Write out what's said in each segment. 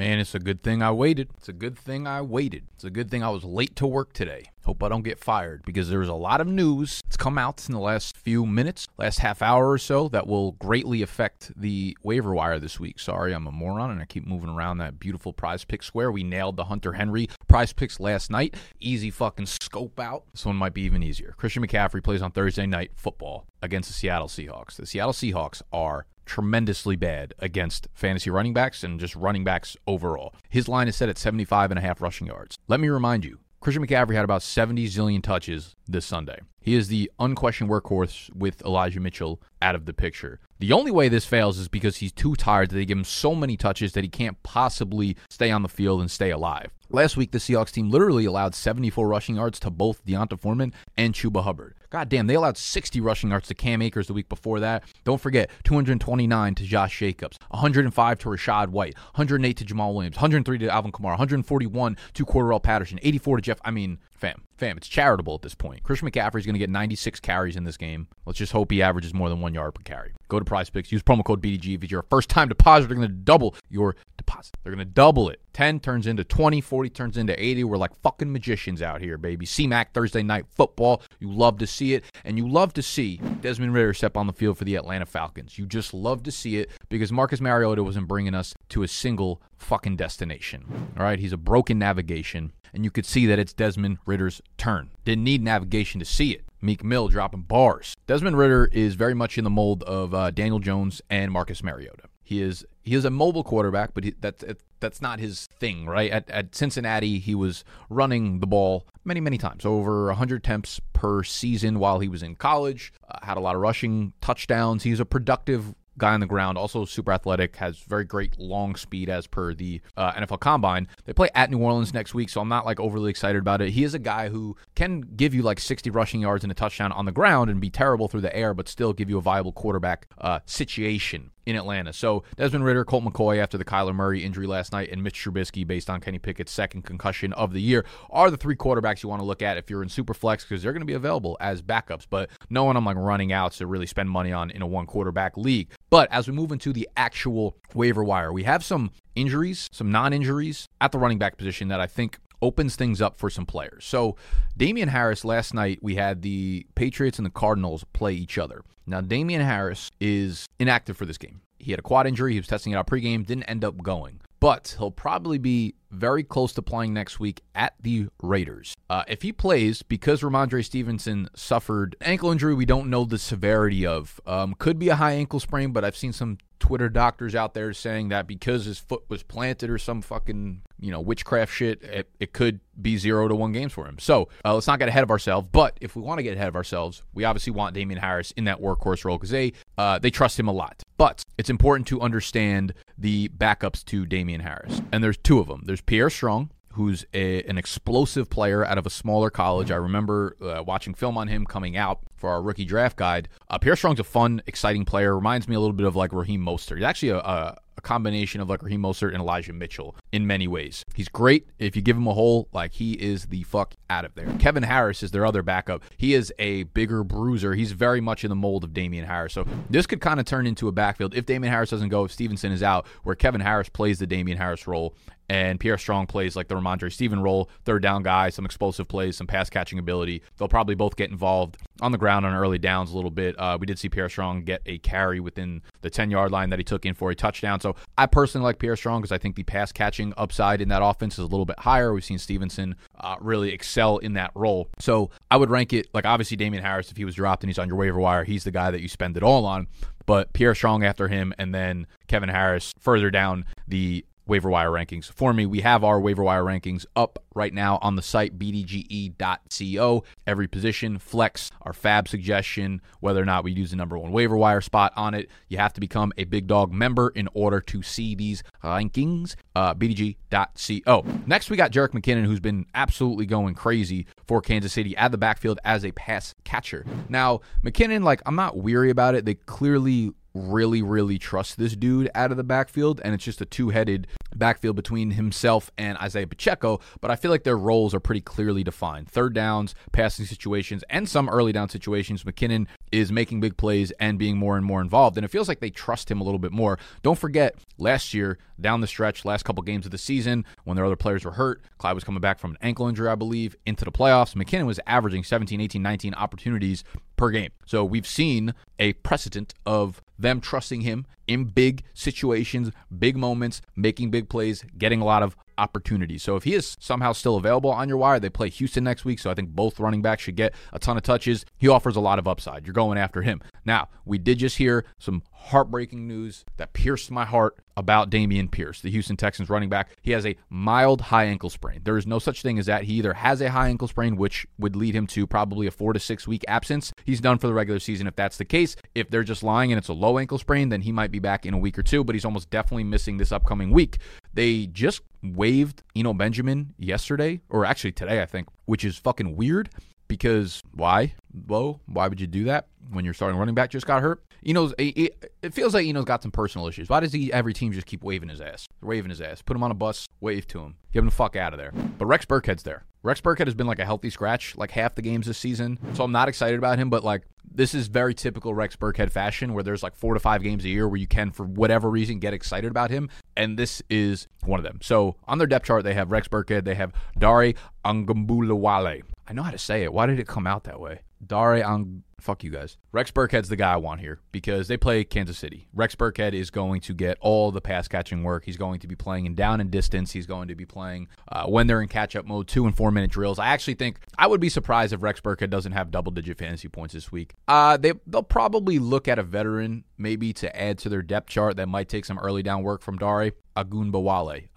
Man, it's a good thing I waited. It's a good thing I waited. It's a good thing I was late to work today. Hope I don't get fired because there's a lot of news that's come out in the last few minutes, last half hour or so, that will greatly affect the waiver wire this week. Sorry, I'm a moron and I keep moving around that beautiful prize pick square. We nailed the Hunter Henry prize picks last night. Easy fucking scope out. This one might be even easier. Christian McCaffrey plays on Thursday night football against the Seattle Seahawks. The Seattle Seahawks are tremendously bad against fantasy running backs and just running backs overall. His line is set at 75 and a half rushing yards. Let me remind you, Christian McCaffrey had about 70 zillion touches this Sunday. He is the unquestioned workhorse with Elijah Mitchell out of the picture. The only way this fails is because he's too tired that they give him so many touches that he can't possibly stay on the field and stay alive. Last week, the Seahawks team literally allowed 74 rushing yards to both D'Onta Foreman and Chuba Hubbard. God damn, they allowed 60 rushing yards to Cam Akers the week before that. Don't forget, 229 to Josh Jacobs, 105 to Rachaad White, 108 to Jamaal Williams, 103 to Alvin Kamara, 141 to Cordarrelle Patterson, 84 to Jeff. I mean, fam, fam, it's charitable at this point. Christian McCaffrey's going to get 96 carries in this game. Let's just hope he averages more than one yard per carry. Go to Prize Picks, use promo code BDG. If it's your first time deposit, they're going to double your deposit. They're going to double it. 10 turns into 20, 40 turns into 80. We're like fucking magicians out here, baby. CMAC Thursday night football. You love to see it. And you love to see Desmond Ridder step on the field for the Atlanta Falcons. You just love to see it because Marcus Mariota wasn't bringing us to a single fucking destination. All right. He's a broken navigation. And you could see that it's Desmond Ridder's turn. Didn't need navigation to see it. Meek Mill dropping bars. Desmond Ridder is very much in the mold of uh, Daniel Jones and Marcus Mariota. He is he is a mobile quarterback, but he, that's that's not his thing, right? At, at Cincinnati, he was running the ball many many times, over 100 attempts per season while he was in college. Uh, had a lot of rushing touchdowns. He's a productive guy on the ground, also super athletic, has very great long speed as per the uh, NFL Combine. They play at New Orleans next week, so I'm not like overly excited about it. He is a guy who can give you like 60 rushing yards and a touchdown on the ground and be terrible through the air, but still give you a viable quarterback uh, situation in Atlanta. So Desmond Ridder, Colt McCoy after the Kyler Murray injury last night, and Mitch Trubisky based on Kenny Pickett's second concussion of the year are the three quarterbacks you want to look at if you're in Superflex because they're going to be available as backups. But no one I'm like running out to really spend money on in a one quarterback league. But as we move into the actual waiver wire, we have some injuries, some non injuries at the running back position that I think opens things up for some players. So, Damien Harris, last night we had the Patriots and the Cardinals play each other. Now, Damien Harris is inactive for this game. He had a quad injury. He was testing it out pregame, didn't end up going. But he'll probably be very close to playing next week at the Raiders. Uh, if he plays, because Rhamondre Stevenson suffered ankle injury, we don't know the severity of. Um, could be a high ankle sprain, but I've seen some Twitter doctors out there saying that because his foot was planted or some fucking you know witchcraft shit, it, it could be zero to one games for him. So uh, let's not get ahead of ourselves. But if we want to get ahead of ourselves, we obviously want Damien Harris in that workhorse role because they uh, they trust him a lot. But it's important to understand the backups to Damien Harris, and there's two of them. There's Pierre Strong, who's a, an explosive player out of a smaller college. I remember uh, watching film on him coming out for our rookie draft guide. Uh, Pierre Strong's a fun, exciting player. Reminds me a little bit of like Raheem Mostert. He's actually a, a, a combination of like Raheem Mostert and Elijah Mitchell in many ways. He's great. If you give him a hole, like he is the fuck out of there. Kevin Harris is their other backup. He is a bigger bruiser. He's very much in the mold of Damien Harris. So this could kind of turn into a backfield if Damien Harris doesn't go, if Stevenson is out, where Kevin Harris plays the Damien Harris role and Pierre Strong plays like the Rhamondre Steven role, third down guy, some explosive plays, some pass catching ability. They'll probably both get involved on the ground on early downs a little bit. Uh, we did see Pierre Strong get a carry within the 10 yard line that he took in for a touchdown. So I personally like Pierre Strong because I think the pass catching upside in that offense is a little bit higher. We've seen Stevenson uh, really excel in that role. So I would rank it like obviously Damien Harris, if he was dropped and he's on your waiver wire, he's the guy that you spend it all on but Pierre Strong after him, and then Kevin Harris further down the waiver wire rankings for me. We have our waiver wire rankings up right now on the site bdge.co. Every position, flex, our fab suggestion, whether or not we use the number one waiver wire spot on it. You have to become a Big Dog member in order to see these rankings. Uh, bdg.co. Next, we got Jerick McKinnon, who's been absolutely going crazy for Kansas City at the backfield as a pass catcher. Now, McKinnon, like, I'm not weary about it. They clearly really, really trust this dude out of the backfield, and it's just a two headed backfield between himself and Isaiah Pacheco. But I feel like their roles are pretty clearly defined third downs, passing situations, and some early down situations. McKinnon is making big plays and being more and more involved, and it feels like they trust him a little bit more. Don't forget, last year, down the stretch, last couple games of the season when their other players were hurt. Clyde was coming back from an ankle injury, I believe, into the playoffs. McKinnon was averaging 17, 18, 19 opportunities per game. So we've seen a precedent of them trusting him in big situations, big moments, making big plays, getting a lot of opportunities. So if he is somehow still available on your wire, they play Houston next week. So I think both running backs should get a ton of touches. He offers a lot of upside. You're going after him. Now, we did just hear some heartbreaking news that pierced my heart about Dameon Pierce, the Houston Texans running back. He has a mild high ankle sprain. There is no such thing as that. He either has a high ankle sprain, which would lead him to probably a four to six week absence. He's done for the regular season if that's the case. If they're just lying and it's a low ankle sprain, then he might be back in a week or two, but he's almost definitely missing this upcoming week. They just waived Eno Benjamin yesterday, or actually today, I think, which is fucking weird because why? Whoa, why would you do that when your starting running back just got hurt? Eno's it, it feels like Eno's got some personal issues. Why does he every team just keep waving his ass? waving his ass. Put him on a bus, wave to him. Get him the fuck out of there. But Rex Burkhead's there. Rex Burkhead has been like a healthy scratch like half the games this season. So I'm not excited about him, but like this is very typical Rex Burkhead fashion where there's like four to five games a year where you can, for whatever reason, get excited about him. And this is one of them. So on their depth chart, they have Rex Burkhead, they have Dare Ogunbowale. I know how to say it. Why did it come out that way? Dare Ang. Fuck you guys. Rex Burkhead's the guy I want here because they play Kansas City. Rex Burkhead is going to get all the pass catching work. He's going to be playing in down and distance. He's going to be playing uh, when they're in catch up mode, two and four minute drills. I actually think I would be surprised if Rex Burkhead doesn't have double digit fantasy points this week. Uh, they, they'll probably look at a veteran maybe to add to their depth chart that might take some early down work from Dare Ogunbowale.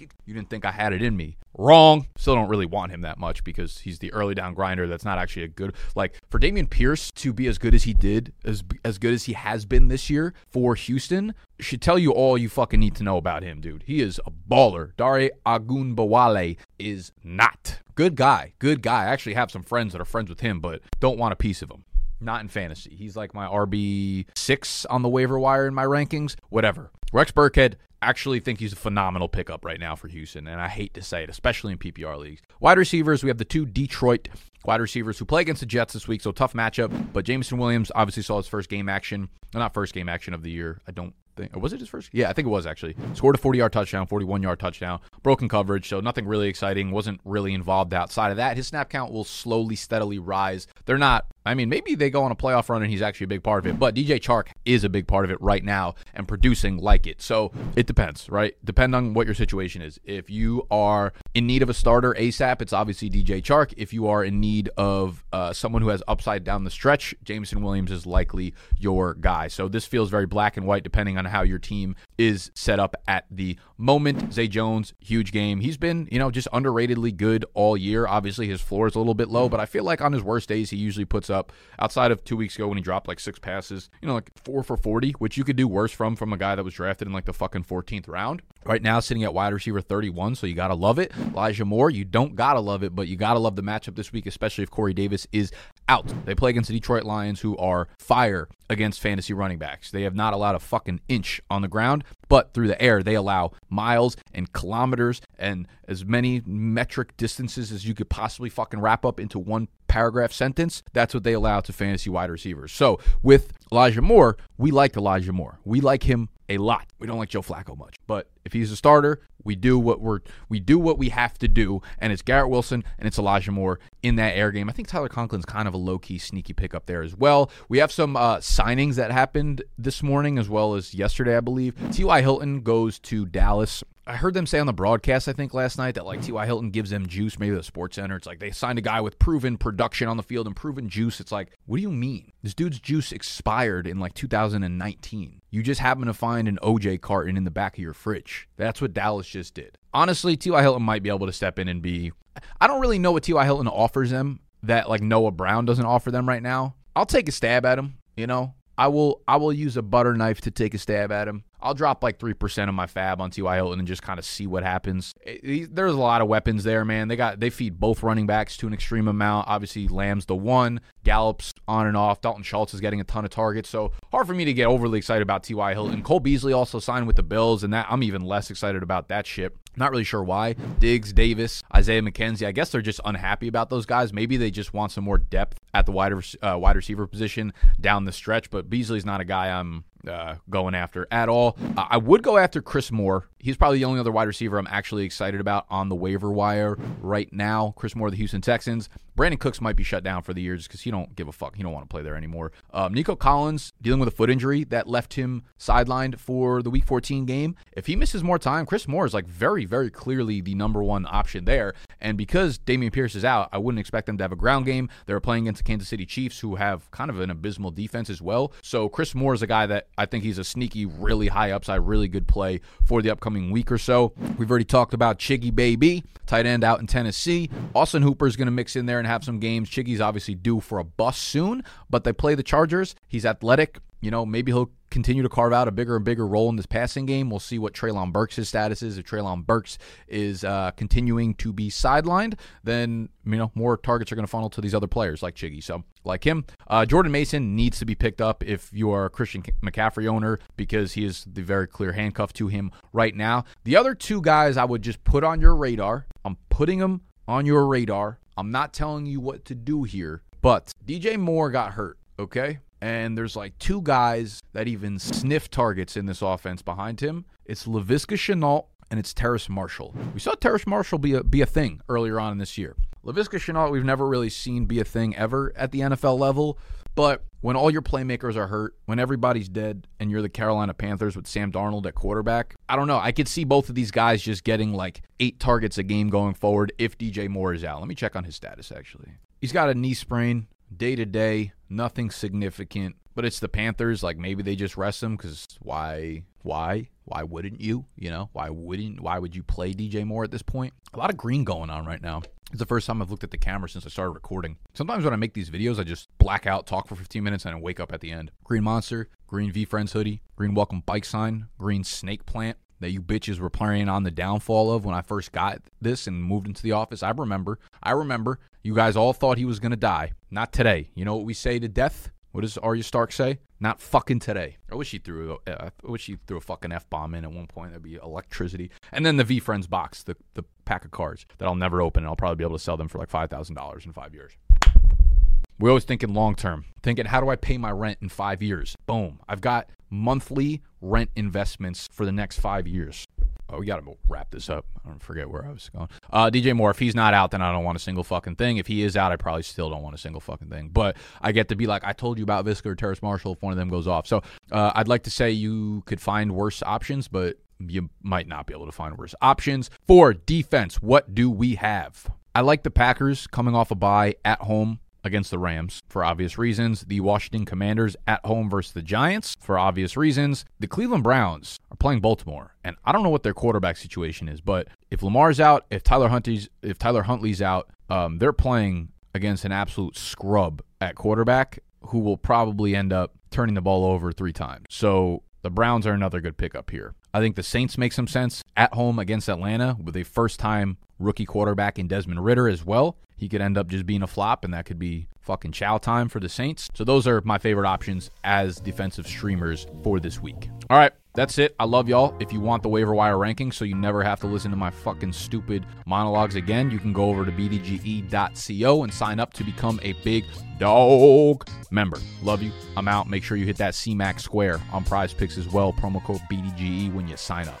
You didn't think I had it in me. Wrong. Still don't really want him that much because he's the early down grinder. That's not actually a good like for Dameon Pierce to be as good as he did, as as good as he has been this year for Houston, should tell you all you fucking need to know about him, dude. He is a baller. Dare Ogunbowale is not. Good guy. Good guy. I actually have some friends that are friends with him, but don't want a piece of him. Not in fantasy. He's like my RB6 on the waiver wire in my rankings. Whatever. Rex Burkhead, actually think he's a phenomenal pickup right now for Houston, and I hate to say it, especially in PPR leagues. Wide receivers, we have the two Detroit wide receivers who play against the Jets this week, so tough matchup. But Jameson Williams obviously saw his first game action, not first game action of the year. I don't think, was it his first? Yeah, I think it was actually. Scored a 40 yard touchdown, 41 yard touchdown, broken coverage, so nothing really exciting. Wasn't really involved outside of that. His snap count will slowly, steadily rise. They're not I mean, maybe they go on a playoff run and he's actually a big part of it, but DJ Chark is a big part of it right now and producing like it. So it depends, right? Depend on what your situation is. If you are in need of a starter ASAP, it's obviously DJ Chark. If you are in need of uh, someone who has upside down the stretch, Jameson Williams is likely your guy. So this feels very black and white depending on how your team is set up at the moment. Zay Jones, huge game. He's been, you know, just underratedly good all year. Obviously, his floor is a little bit low, but I feel like on his worst days, he usually puts up outside of two weeks ago when he dropped like six passes, you know, like four for 40, which you could do worse from from a guy that was drafted in like the fucking 14th round. Right now, sitting at wide receiver 31, so you got to love it. Elijah Moore, you don't got to love it, but you got to love the matchup this week, especially if Corey Davis is out. They play against the Detroit Lions, who are fire against fantasy running backs. They have not allowed a fucking inch on the ground, but through the air, they allow miles and kilometers and as many metric distances as you could possibly fucking wrap up into one paragraph sentence. That's what they allow to fantasy wide receivers. So with Elijah Moore, we like Elijah Moore. We like him a lot. We don't like Joe Flacco much, but if he's a starter, we do what we're we do what we have to do, and it's Garrett Wilson and it's Elijah Moore in that air game. I think Tyler Conklin's kind of a low key sneaky pickup there as well. We have some uh, signings that happened this morning as well as yesterday, I believe. T.Y. Hilton goes to Dallas. I heard them say on the broadcast, I think last night, that like T.Y. Hilton gives them juice, maybe the Sports Center. It's like they signed a guy with proven production on the field and proven juice. It's like, what do you mean? This dude's juice expired in like 2019. You just happen to find an OJ carton in the back of your fridge. That's what Dallas just did. Honestly, T.Y. Hilton might be able to step in and be. I don't really know what T.Y. Hilton offers them that like Noah Brown doesn't offer them right now. I'll take a stab at him, you know? I will I will use a butter knife to take a stab at him. I'll drop like 3% of my fab on T.Y. Hilton and just kind of see what happens. It, there's a lot of weapons there, man. They got they feed both running backs to an extreme amount. Obviously, Lamb's the one, Gallup's on and off. Dalton Schultz is getting a ton of targets. So hard for me to get overly excited about T.Y. Hilton. Cole Beasley also signed with the Bills, and that I'm even less excited about that ship. Not really sure why. Diggs, Davis, Isaiah McKenzie. I guess they're just unhappy about those guys. Maybe they just want some more depth at the wide, uh, wide receiver position down the stretch. But Beasley's not a guy I'm uh, going after at all. Uh, I would go after Chris Moore. He's probably the only other wide receiver I'm actually excited about on the waiver wire right now. Chris Moore, the Houston Texans. Brandin Cooks might be shut down for the years because he don't give a fuck. He don't want to play there anymore. Um, Nico Collins dealing with a foot injury that left him sidelined for the Week 14 game. If he misses more time, Chris Moore is like very, very clearly the number one option there. And because Dameon Pierce is out, I wouldn't expect them to have a ground game. They're playing against the Kansas City Chiefs, who have kind of an abysmal defense as well. So Chris Moore is a guy that I think he's a sneaky, really high upside, really good play for the upcoming week or so. We've already talked about Chiggy Baby, tight end out in Tennessee. Austin Hooper is going to mix in there and have some games. Chiggy's obviously due for a bus soon, but they play the Chargers. He's athletic. You know, maybe he'll continue to carve out a bigger and bigger role in this passing game. We'll see what Treylon Burks' status is. If Treylon Burks is uh, continuing to be sidelined, then you know more targets are going to funnel to these other players like Chiggy. So like him, uh, Jordan Mason needs to be picked up if you are a Christian McCaffrey owner because he is the very clear handcuff to him right now. The other two guys I would just put on your radar. I'm putting them on your radar. I'm not telling you what to do here, but DJ Moore got hurt. Okay, and there's like two guys that even sniff targets in this offense behind him. It's Laviska Shenault and it's Terrace Marshall. We saw Terrace Marshall be a, be a thing earlier on in this year. Laviska Shenault, we've never really seen be a thing ever at the NFL level. But when all your playmakers are hurt, when everybody's dead, and you're the Carolina Panthers with Sam Darnold at quarterback, I don't know. I could see both of these guys just getting like eight targets a game going forward if DJ Moore is out. Let me check on his status, actually. He's got a knee sprain day to day, nothing significant. But it's the Panthers. Like maybe they just rest him because why? Why? Why wouldn't you? You know, why wouldn't? Why would you play DJ Moore at this point? A lot of green going on right now. It's the first time I've looked at the camera since I started recording. Sometimes when I make these videos, I just black out, talk for 15 minutes, and I wake up at the end. Green Monster, green VeeFriends hoodie, green Welcome bike sign, green snake plant that you bitches were playing on the downfall of when I first got this and moved into the office. I remember. I remember. You guys all thought he was going to die. Not today. You know what we say to death? What does Arya Stark say? Not fucking today. I wish he threw. Uh, I wish he threw a fucking f bomb in at one point. That'd be electricity. And then the VeeFriends box, the the pack of cards that I'll never open, and I'll probably be able to sell them for like five thousand dollars in five years. We're always thinking long term, thinking how do I pay my rent in five years? Boom, I've got monthly rent investments for the next five years. Oh, we got to wrap this up. I don't forget where I was going. Uh, DJ Moore, if he's not out, then I don't want a single fucking thing. If he is out, I probably still don't want a single fucking thing. But I get to be like, I told you about Viska or Terrace Marshall if one of them goes off. So uh, I'd like to say you could find worse options, but you might not be able to find worse options. For defense, what do we have? I like the Packers coming off a bye at home against the Rams for obvious reasons. The Washington Commanders at home versus the Giants for obvious reasons. The Cleveland Browns are playing Baltimore, and I don't know what their quarterback situation is, but if Lamar's out, if Tyler Huntley's if Tyler Huntley's out, um, they're playing against an absolute scrub at quarterback who will probably end up turning the ball over three times. So the Browns are another good pickup here. I think the Saints make some sense at home against Atlanta with a first time rookie quarterback in Desmond Ridder as well he could end up just being a flop, and that could be fucking chow time for the Saints. So those are my favorite options as defensive streamers for this week. All right. That's it. I love y'all. If you want the waiver wire ranking so you never have to listen to my fucking stupid monologues again, you can go over to bdge.co and sign up to become a big dog member. Love you. I'm out. Make sure you hit that CMAX square on prize picks as well. Promo code BDGE when you sign up.